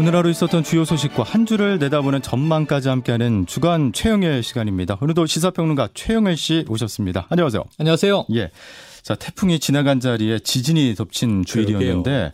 오늘 하루 있었던 주요 소식과 한 주를 내다보는 전망까지 함께하는 주간 최영일 시간입니다. 오늘도 시사평론가 최영일 씨 오셨습니다. 안녕하세요. 안녕하세요. 예. 자, 태풍이 지나간 자리에 지진이 덮친 주일이었는데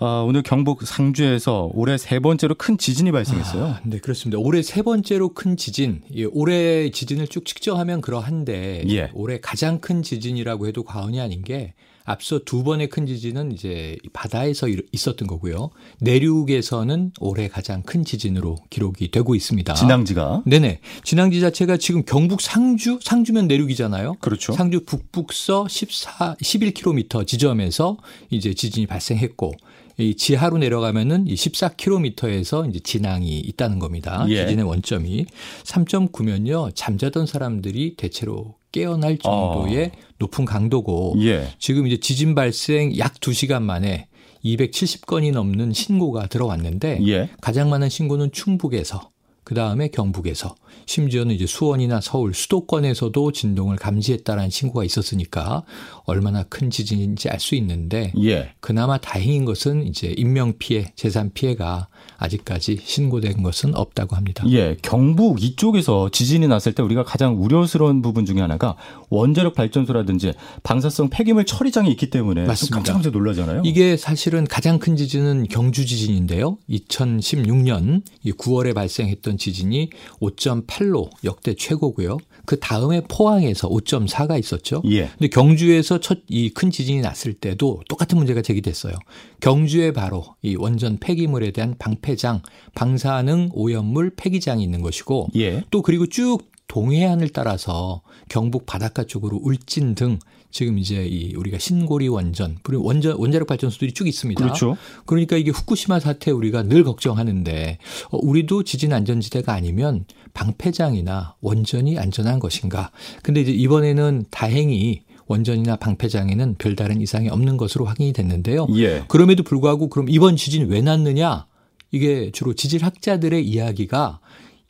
어, 오늘 경북 상주에서 올해 세 번째로 큰 지진이 발생했어요. 아, 네, 그렇습니다. 올해 세 번째로 큰 지진. 예, 올해 지진을 쭉 측정하면 그러한데 예. 올해 가장 큰 지진이라고 해도 과언이 아닌 게 앞서 두 번의 큰 지진은 이제 바다에서 있었던 거고요. 내륙에서는 올해 가장 큰 지진으로 기록이 되고 있습니다. 진앙지가? 네네. 진앙지 자체가 지금 경북 상주, 상주면 내륙이잖아요. 그렇죠. 상주 북북서 14, 11km 지점에서 이제 지진이 발생했고 이 지하로 내려가면은 이 14km에서 이제 진앙이 있다는 겁니다. 예. 지진의 원점이 3.9면요. 잠자던 사람들이 대체로 깨어날 정도의 어. 높은 강도고 예. 지금 이제 지진 발생 약 2시간 만에 270건이 넘는 신고가 들어왔는데 예. 가장 많은 신고는 충북에서 그 다음에 경북에서 심지어는 이제 수원이나 서울 수도권에서도 진동을 감지했다라는 신고가 있었으니까 얼마나 큰 지진인지 알 수 있는데 예. 그나마 다행인 것은 이제 인명 피해, 재산 피해가 아직까지 신고된 것은 없다고 합니다. 예, 경북 이쪽에서 지진이 났을 때 우리가 가장 우려스러운 부분 중에 하나가 원자력 발전소라든지 방사성 폐기물 처리장이 있기 때문에 맞습니다. 깜짝깜짝 놀라잖아요. 이게 사실은 가장 큰 지진은 경주 지진인데요. 2016년 9월에 발생했던 지진이 5.8로 역대 최고고요. 그 다음에 포항에서 5.4가 있었죠. 예. 근데 경주에서 첫 이 큰 지진이 났을 때도 똑같은 문제가 제기됐어요. 경주에 바로 이 원전 폐기물에 대한 방패장, 방사능 오염물 폐기장이 있는 것이고 예. 또 그리고 쭉 동해안을 따라서 경북 바닷가 쪽으로 울진 등 지금 이제 이 우리가 신고리 원전 그리고 원전 원자력 발전소들이 쭉 있습니다. 그렇죠. 그러니까 이게 후쿠시마 사태 우리가 늘 걱정하는데 어, 우리도 지진 안전지대가 아니면 방패장이나 원전이 안전한 것인가? 근데 이제 이번에는 다행히 원전이나 방패장에는 별다른 이상이 없는 것으로 확인이 됐는데요. 예. 그럼에도 불구하고 그럼 이번 지진 왜 났느냐? 이게 주로 지질학자들의 이야기가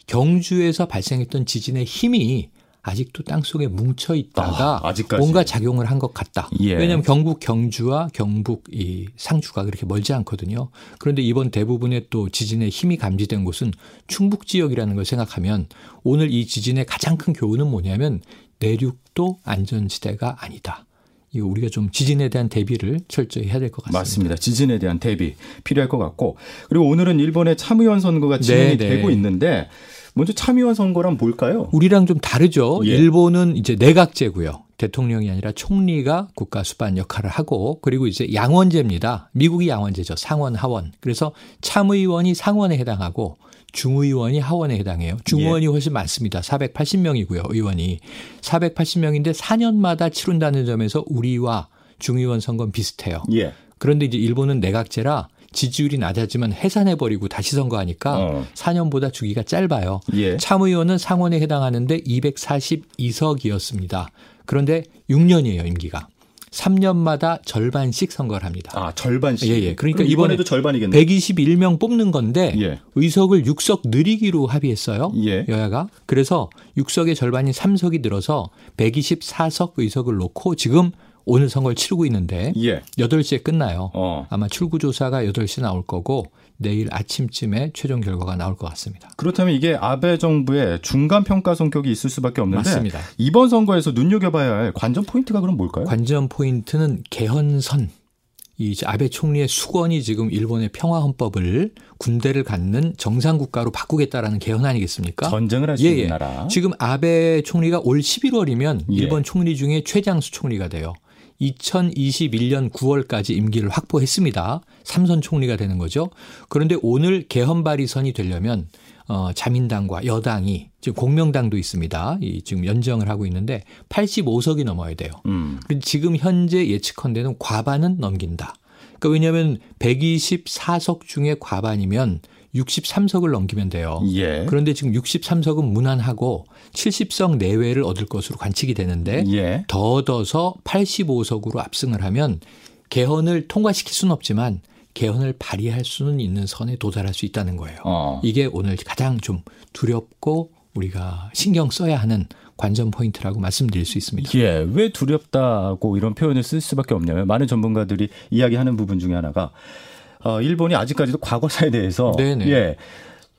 경주에서 발생했던 지진의 힘이 아직도 땅 속에 뭉쳐 있다가 아, 뭔가 작용을 한 것 같다. 예. 왜냐하면 경북 경주와 경북 이 상주가 그렇게 멀지 않거든요. 그런데 이번 대부분의 또 지진의 힘이 감지된 곳은 충북 지역이라는 걸 생각하면 오늘 이 지진의 가장 큰 교훈은 뭐냐면 내륙도 안전지대가 아니다. 이거 우리가 좀 지진에 대한 대비를 철저히 해야 될 것 같습니다. 맞습니다. 지진에 대한 대비 필요할 것 같고 그리고 오늘은 일본의 참의원 선거가 진행이 네네. 되고 있는데 먼저 참의원 선거란 뭘까요? 우리랑 좀 다르죠. 예. 일본은 이제 내각제고요. 대통령이 아니라 총리가 국가 수반 역할을 하고 그리고 이제 양원제입니다. 미국이 양원제죠. 상원 하원. 그래서 참의원이 상원에 해당하고 중의원이 하원에 해당해요. 중의원이 예. 훨씬 많습니다. 480명이고요. 의원이 480명인데 4년마다 치룬다는 점에서 우리와 중의원 선거는 비슷해요. 예. 그런데 이제 일본은 내각제라 지지율이 낮아지면 해산해버리고 다시 선거하니까 어. 4년보다 주기가 짧아요. 예. 참의원은 상원에 해당하는데 242석이었습니다. 그런데 6년이에요, 임기가. 3년마다 절반씩 선거를 합니다. 아, 절반씩? 예, 예. 그러니까 이번에 도 절반이겠네요. 121명 뽑는 건데 예. 의석을 6석 늘리기로 합의했어요. 예. 여야가. 그래서 6석의 절반인 3석이 늘어서 124석 의석을 놓고 지금 오늘 선거를 치르고 있는데 예. 8시에 끝나요. 어. 아마 출구 조사가 8시 나올 거고 내일 아침쯤에 최종 결과가 나올 것 같습니다. 그렇다면 이게 아베 정부의 중간 평가 성격이 있을 수밖에 없는데 맞습니다. 이번 선거에서 눈여겨봐야 할 관전 포인트가 그럼 뭘까요? 관전 포인트는 개헌선. 이 아베 총리의 수건이 지금 일본의 평화 헌법을 군대를 갖는 정상 국가로 바꾸겠다라는 개헌 아니겠습니까? 전쟁을 할수 예, 있는 예. 나라. 지금 아베 총리가 올 11월이면 예. 일본 총리 중에 최장수 총리가 돼요. 2021년 9월까지 임기를 확보했습니다. 삼선 총리가 되는 거죠. 그런데 오늘 개헌 발의선이 되려면 어, 자민당과 여당이 지금 공명당도 있습니다. 이 지금 연정을 하고 있는데 85석이 넘어야 돼요. 음. 지금 현재 예측컨대는 과반은 넘긴다. 그러니까 왜냐하면 124석 중에 과반이면 63석을 넘기면 돼요. 예. 그런데 지금 63석은 무난하고 70석 내외를 얻을 것으로 관측이 되는데 예. 더 얻어서 85석으로 압승을 하면 개헌을 통과시킬 수는 없지만 개헌을 발의할 수는 있는 선에 도달할 수 있다는 거예요. 어. 이게 오늘 가장 좀 두렵고 우리가 신경 써야 하는 관전 포인트라고 말씀드릴 수 있습니다. 예, 왜 두렵다고 이런 표현을 쓸 수밖에 없냐면 많은 전문가들이 이야기하는 부분 중에 하나가 어, 일본이 아직까지도 과거사에 대해서 네네. 예.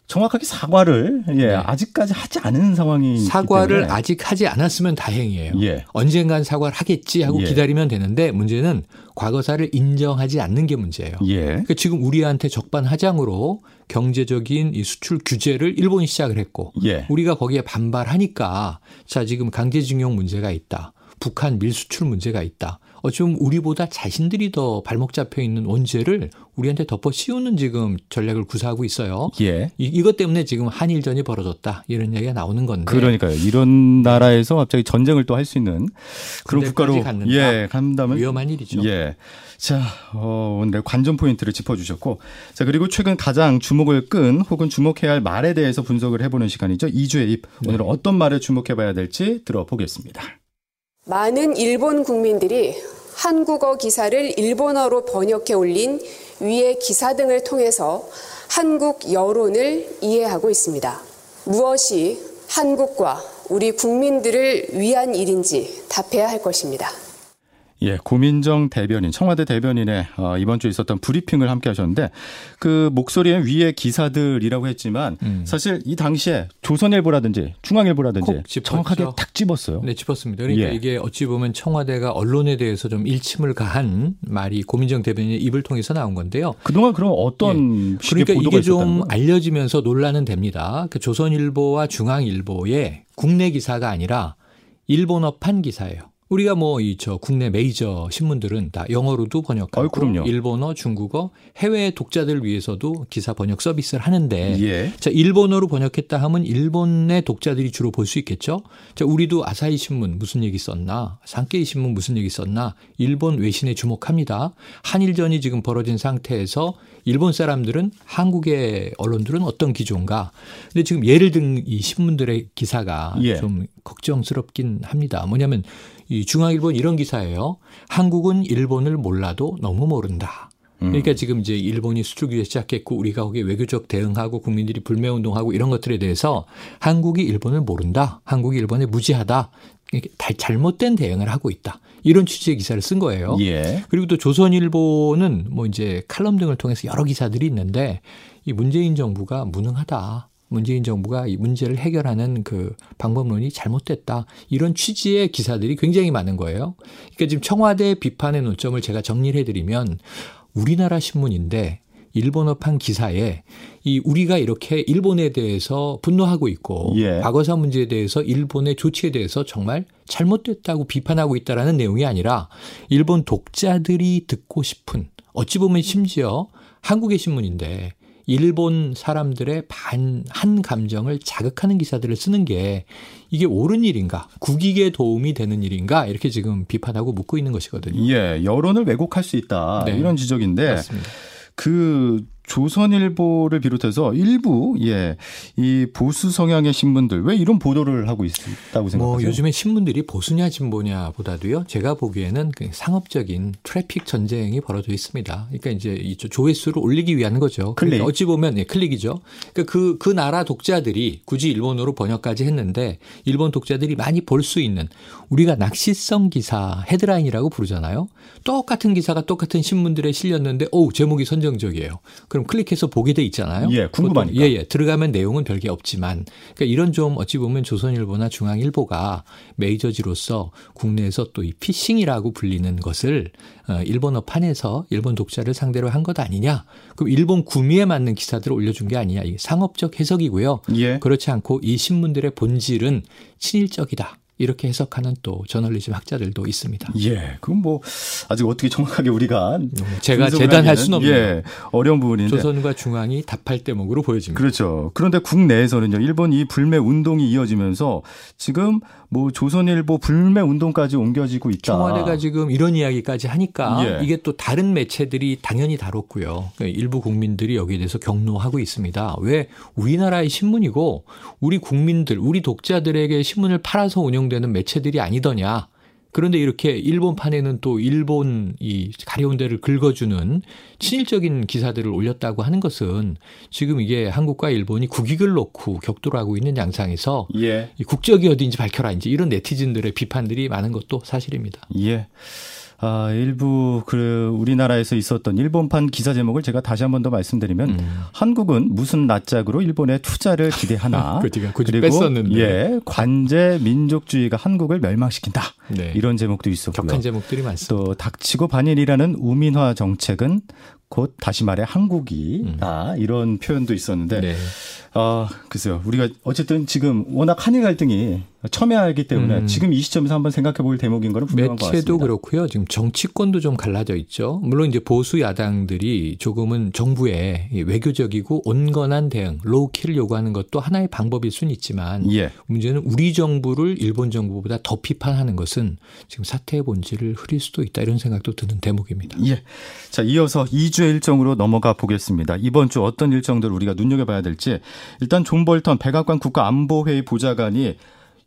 정확하게 사과를 예, 네. 아직까지 하지 않은 상황이 사과를 아직 하지 않았으면 다행이에요. 예. 언젠간 사과를 하겠지 하고 예. 기다리면 되는데 문제는 과거사를 인정하지 않는 게 문제예요. 예. 그러니까 지금 우리한테 적반하장으로 경제적인 이 수출 규제를 일본이 시작을 했고 예. 우리가 거기에 반발하니까 자 지금 강제징용 문제가 있다. 북한 밀수출 문제가 있다. 어쩌면 우리보다 자신들이 더 발목 잡혀 있는 원죄를 우리한테 덮어 씌우는 지금 전략을 구사하고 있어요. 예. 이, 것 때문에 지금 한일전이 벌어졌다 이런 이야기가 나오는 건데. 그러니까요. 이런 나라에서 갑자기 전쟁을 또 할 수 있는 그런 국가로 갖는다. 예 간다면 위험한 일이죠. 예. 자 어, 오늘 관전 포인트를 짚어주셨고 자 그리고 최근 가장 주목을 끈 혹은 주목해야 할 말에 대해서 분석을 해보는 시간이죠. 2주의 입 오늘은 네. 어떤 말을 주목해봐야 될지 들어보겠습니다. 많은 일본 국민들이 한국어 기사를 일본어로 번역해 올린 위의 기사 등을 통해서 한국 여론을 이해하고 있습니다. 무엇이 한국과 우리 국민들을 위한 일인지 답해야 할 것입니다. 예, 고민정 대변인, 청와대 대변인의 어, 이번 주에 있었던 브리핑을 함께 하셨는데 그 목소리에 위에 기사들이라고 했지만 음. 사실 이 당시에 조선일보라든지 중앙일보라든지 정확하게 탁 집었어요. 네, 집었습니다. 그러니까 예. 이게 어찌 보면 청와대가 언론에 대해서 좀 일침을 가한 말이 고민정 대변인의 입을 통해서 나온 건데요. 그동안 그럼 어떤 예. 그러니까 이게 좀 알려지면서 논란은 됩니다. 그 조선일보와 중앙일보의 국내 기사가 아니라 일본어판 기사예요. 우리가 뭐 이 저 국내 메이저 신문들은 다 영어로도 번역하고 어, 일본어, 중국어, 해외 독자들을 위해서도 기사 번역 서비스를 하는데 예. 자 일본어로 번역했다 하면 일본의 독자들이 주로 볼 수 있겠죠. 자 우리도 아사히 신문 무슨 얘기 썼나, 산케이 신문 무슨 얘기 썼나, 일본 외신에 주목합니다. 한일전이 지금 벌어진 상태에서 일본 사람들은 한국의 언론들은 어떤 기조인가. 근데 지금 예를 든 이 신문들의 기사가 예. 좀 걱정스럽긴 합니다. 뭐냐면 이 중앙일보는 이런 기사예요. 한국은 일본을 몰라도 너무 모른다. 음. 그러니까 지금 이제 일본이 수출 규제 시작했고 우리가 거기에 외교적 대응하고 국민들이 불매 운동하고 이런 것들에 대해서 한국이 일본을 모른다. 한국이 일본에 무지하다. 잘못된 대응을 하고 있다. 이런 취지의 기사를 쓴 거예요. 예. 그리고 또 조선일보는 뭐 이제 칼럼 등을 통해서 여러 기사들이 있는데 이 문재인 정부가 무능하다. 문재인 정부가 이 문제를 해결하는 그 방법론이 잘못됐다. 이런 취지의 기사들이 굉장히 많은 거예요. 그러니까 지금 청와대 비판의 논점을 제가 정리를 해드리면 우리나라 신문인데 일본어판 기사에 이 우리가 이렇게 일본에 대해서 분노하고 있고 예. 과거사 문제에 대해서 일본의 조치에 대해서 정말 잘못됐다고 비판하고 있다라는 내용이 아니라 일본 독자들이 듣고 싶은 어찌 보면 심지어 한국의 신문인데 일본 사람들의 반한 감정을 자극하는 기사들을 쓰는 게 이게 옳은 일인가, 국익에 도움이 되는 일인가 이렇게 지금 비판하고 묻고 있는 것이거든요. 예, 여론을 왜곡할 수 있다 네. 이런 지적인데 맞습니다. 그 조선일보를 비롯해서 일부 예, 이 보수 성향의 신문들 왜 이런 보도를 하고 있다고 생각하세요? 뭐 요즘에 신문들이 보수냐 진보냐 보다도요. 제가 보기에는 그 상업적인 트래픽 전쟁이 벌어져 있습니다. 그러니까 이제 이 조회수를 올리기 위한 거죠. 그러니까 클릭. 그러니까 어찌 보면 네, 클릭이죠. 그러니까 그, 그 나라 독자들이 굳이 일본어로 번역까지 했는데 일본 독자들이 많이 볼 수 있는 우리가 낚시성 기사 헤드라인이라고 부르잖아요. 똑같은 기사가 똑같은 신문들에 실렸는데 오 제목이 선정적이에요. 그럼 클릭해서 보게 돼 있잖아요. 예, 궁금하니까. 예, 예. 들어가면 내용은 별게 없지만 그러니까 이런 좀 어찌 보면 조선일보나 중앙일보가 메이저지로서 국내에서 또 이 피싱이라고 불리는 것을 어, 일본어 판에서 일본 독자를 상대로 한 것 아니냐. 그럼 일본 구미에 맞는 기사들을 올려준 게 아니냐. 이게 상업적 해석이고요. 예. 그렇지 않고 이 신문들의 본질은 친일적이다. 이렇게 해석하는 또 저널리즘 학자들도 있습니다. 예, 그건 뭐 아직 어떻게 정확하게 우리가 음, 제가 재단할 수는 없네요. 예, 어려운 부분인데 조선과 중앙이 답할 대목으로 보여집니다. 그렇죠. 그런데 국내에서는요, 일본 이 불매 운동이 이어지면서 지금 뭐 조선일보 불매 운동까지 옮겨지고 있다. 청와대가 지금 이런 이야기까지 하니까 예. 이게 또 다른 매체들이 당연히 다뤘고요. 그러니까 일부 국민들이 여기에 대해서 경로하고 있습니다. 왜 우리나라의 신문이고 우리 국민들, 우리 독자들에게 신문을 팔아서 운영 되는 매체들이 아니더냐. 그런데 이렇게 일본판에는 또 일본 이 가려운 데를 긁어주는 친일적인 기사들을 올렸다고 하는 것은 지금 이게 한국과 일본이 국익을 놓고 격돌 하고 있는 양상에서 예. 국적이 어디인지 밝혀라 이제 이런 네티즌들의 비판들이 많은 것도 사실입니다. 예. 아, 일부 그 우리나라에서 있었던 일본판 기사 제목을 제가 다시 한 번 더 말씀드리면 음. 한국은 무슨 낯짝으로 일본에 투자를 기대하나 그리고 뺐었는데. 예 관제 민족주의가 한국을 멸망시킨다 네. 이런 제목도 있었고요. 격한 제목들이 많습니다. 또 닥치고 반일이라는 우민화 정책은 곧 다시 말해 한국이다 음. 이런 표현도 있었는데 네. 아 글쎄요 우리가 어쨌든 지금 워낙 한일 갈등이 첨예하기 때문에 음. 지금 이 시점에서 한번 생각해 볼 대목인 거는 분명한 것 같습니다. 매체도 그렇고요. 지금 정치권도 좀 갈라져 있죠. 물론 이제 보수 야당들이 조금은 정부에 외교적이고 온건한 대응, low-key를 요구하는 것도 하나의 방법일 수는 있지만 예. 문제는 우리 정부를 일본 정부보다 더 비판하는 것은 지금 사태의 본질을 흐릴 수도 있다 이런 생각도 드는 대목입니다. 예. 자, 이어서 이 주의 일정으로 넘어가 보겠습니다. 이번 주 어떤 일정들 우리가 눈여겨봐야 될지 일단 존 볼턴 백악관 국가안보회의 보좌관이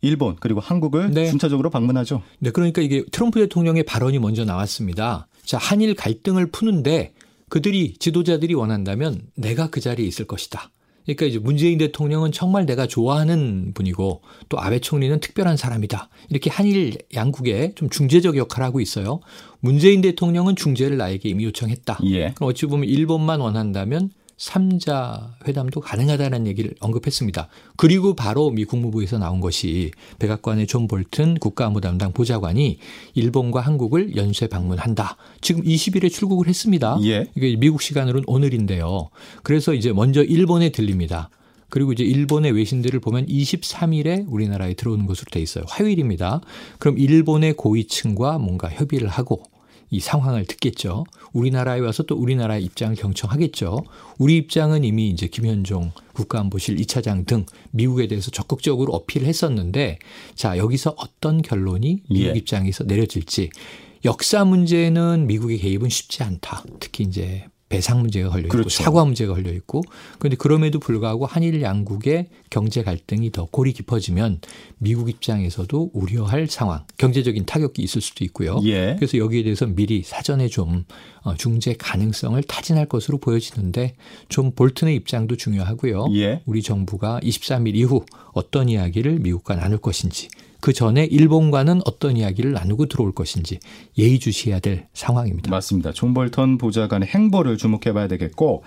일본 그리고 한국을 네. 순차적으로 방문하죠. 네, 그러니까 이게 트럼프 대통령의 발언이 먼저 나왔습니다. 자, 한일 갈등을 푸는데 그들이 지도자들이 원한다면 내가 그 자리에 있을 것이다. 그러니까 이제 문재인 대통령은 정말 내가 좋아하는 분이고 또 아베 총리는 특별한 사람이다. 이렇게 한일 양국에 좀 중재적 역할을 하고 있어요. 문재인 대통령은 중재를 나에게 이미 요청했다. 예. 그럼 어찌 보면 일본만 원한다면 3자 회담도 가능하다는 얘기를 언급했습니다. 그리고 바로 미 국무부에서 나온 것이 백악관의 존 볼튼 국가안보 담당 보좌관이 일본과 한국을 연쇄 방문한다. 지금 20일에 출국을 했습니다. 예. 이게 미국 시간으로는 오늘인데요. 그래서 이제 먼저 일본에 들립니다. 그리고 이제 일본의 외신들을 보면 23일에 우리나라에 들어오는 것으로 돼 있어요. 화요일입니다. 그럼 일본의 고위층과 뭔가 협의를 하고 이 상황을 듣겠죠. 우리나라에 와서 또 우리나라의 입장을 경청하겠죠. 우리 입장은 이미 이제 김현종 국가안보실 2차장 등 미국에 대해서 적극적으로 어필을 했었는데 자, 여기서 어떤 결론이 미국 예. 입장에서 내려질지 역사 문제는 미국의 개입은 쉽지 않다. 특히 이제 배상 문제가 걸려 있고 그렇죠. 사과 문제가 걸려 있고 그런데 그럼에도 불구하고 한일 양국의 경제 갈등이 더 골이 깊어지면 미국 입장에서도 우려할 상황, 경제적인 타격이 있을 수도 있고요. 예. 그래서 여기에 대해서 미리 사전에 좀 어, 중재 가능성을 타진할 것으로 보여지는데 좀 볼튼의 입장도 중요하고요. 예. 우리 정부가 23일 이후 어떤 이야기를 미국과 나눌 것인지 그 전에 일본과는 어떤 이야기를 나누고 들어올 것인지 예의주시해야 될 상황입니다. 맞습니다. 존벌턴 보좌관의 행보를 주목해 봐야 되겠고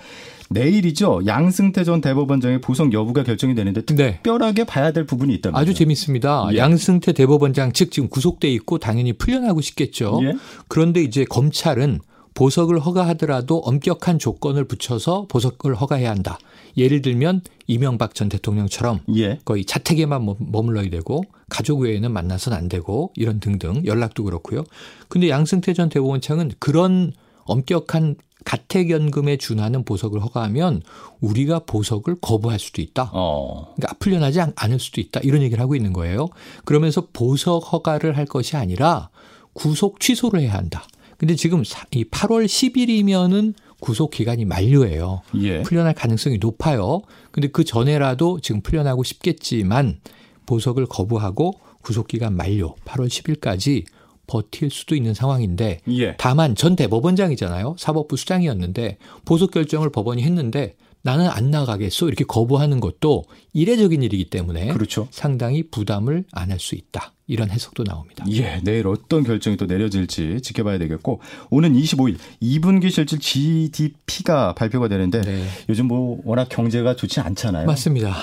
내일이죠. 양승태 전 대법원장의 보석 여부가 결정이 되는데 네. 특별하게 네. 봐야 될 부분이 있다면 아주 재밌습니다. 예. 양승태 대법원장 측 지금 구속돼 있고 당연히 풀려나고 싶겠죠. 예. 그런데 이제 검찰은 보석을 허가하더라도 엄격한 조건을 붙여서 보석을 허가해야 한다. 예를 들면 이명박 전 대통령처럼 예. 거의 자택에만 머물러야 되고 가족 외에는 만나선 안 되고 이런 등등 연락도 그렇고요. 근데 양승태 전 대법원장은 그런 엄격한 가택연금에 준하는 보석을 허가하면 우리가 보석을 거부할 수도 있다. 어. 그러니까 풀려나지 않을 수도 있다. 이런 얘기를 하고 있는 거예요. 그러면서 보석 허가를 할 것이 아니라 구속 취소를 해야 한다. 근데 지금 이 8월 10일이면은 구속 기간이 만료예요. 예. 풀려날 가능성이 높아요. 근데 그 전에라도 지금 풀려나고 싶겠지만 보석을 거부하고 구속 기간 만료 8월 10일까지 버틸 수도 있는 상황인데 예. 다만 전 대법원장이잖아요. 사법부 수장이었는데 보석 결정을 법원이 했는데 나는 안 나가겠어 이렇게 거부하는 것도 이례적인 일이기 때문에 그렇죠. 상당히 부담을 안 할 수 있다. 이런 해석도 나옵니다. 예, 내일 어떤 결정이 또 내려질지 지켜봐야 되겠고 오는 25일 2분기 실질 GDP가 발표가 되는데 네. 요즘 뭐 워낙 경제가 좋지 않잖아요. 맞습니다.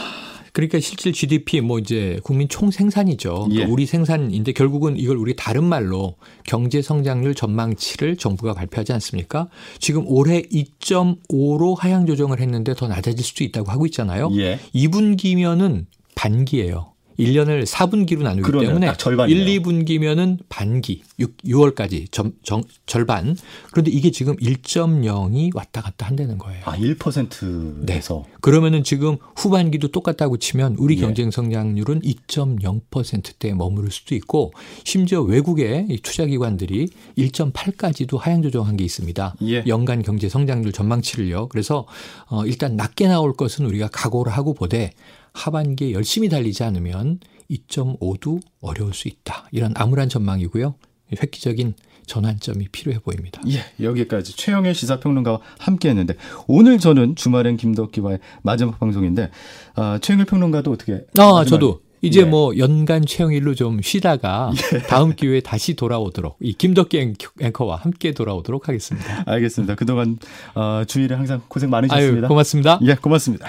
그러니까 실질 GDP 뭐 이제 국민 총 생산이죠. 예. 우리 생산인데 결국은 이걸 우리 다른 말로 경제 성장률 전망치를 정부가 발표하지 않습니까? 지금 올해 2.5로 하향 조정을 했는데 더 낮아질 수도 있다고 하고 있잖아요. 예. 2분기면은 반기예요. 1년을 4분기로 나누기. 때문에 1, 2분기면은 반기 6, 6월까지 점, 정, 절반. 그런데 이게 지금 1.0이 왔다 갔다 한다는 거예요. 아, 1%에서. 네. 그러면은 지금 후반기도 똑같다고 치면 우리 예. 경쟁 성장률은 2.0%대에 머무를 수도 있고 심지어 외국의 투자 기관들이 1.8까지도 하향 조정한 게 있습니다. 예. 연간 경제 성장률 전망치를요. 그래서 어 일단 낮게 나올 것은 우리가 각오를 하고 보되 하반기에 열심히 달리지 않으면 2.5도 어려울 수 있다. 이런 암울한 전망이고요. 획기적인 전환점이 필요해 보입니다. 예, 여기까지 최영의 시사평론가와 함께했는데 오늘 저는 주말엔 김덕기와의 마지막 방송인데 아, 최영일 평론가도 어떻게? 아, 저도 이제 예. 뭐 연간 채용일로 좀 쉬다가 예. 다음 기회에 다시 돌아오도록 이 김덕기 앵커와 함께 돌아오도록 하겠습니다. 알겠습니다. 그동안 어, 주일에 항상 고생 많으셨습니다. 아유, 고맙습니다. 예, 고맙습니다.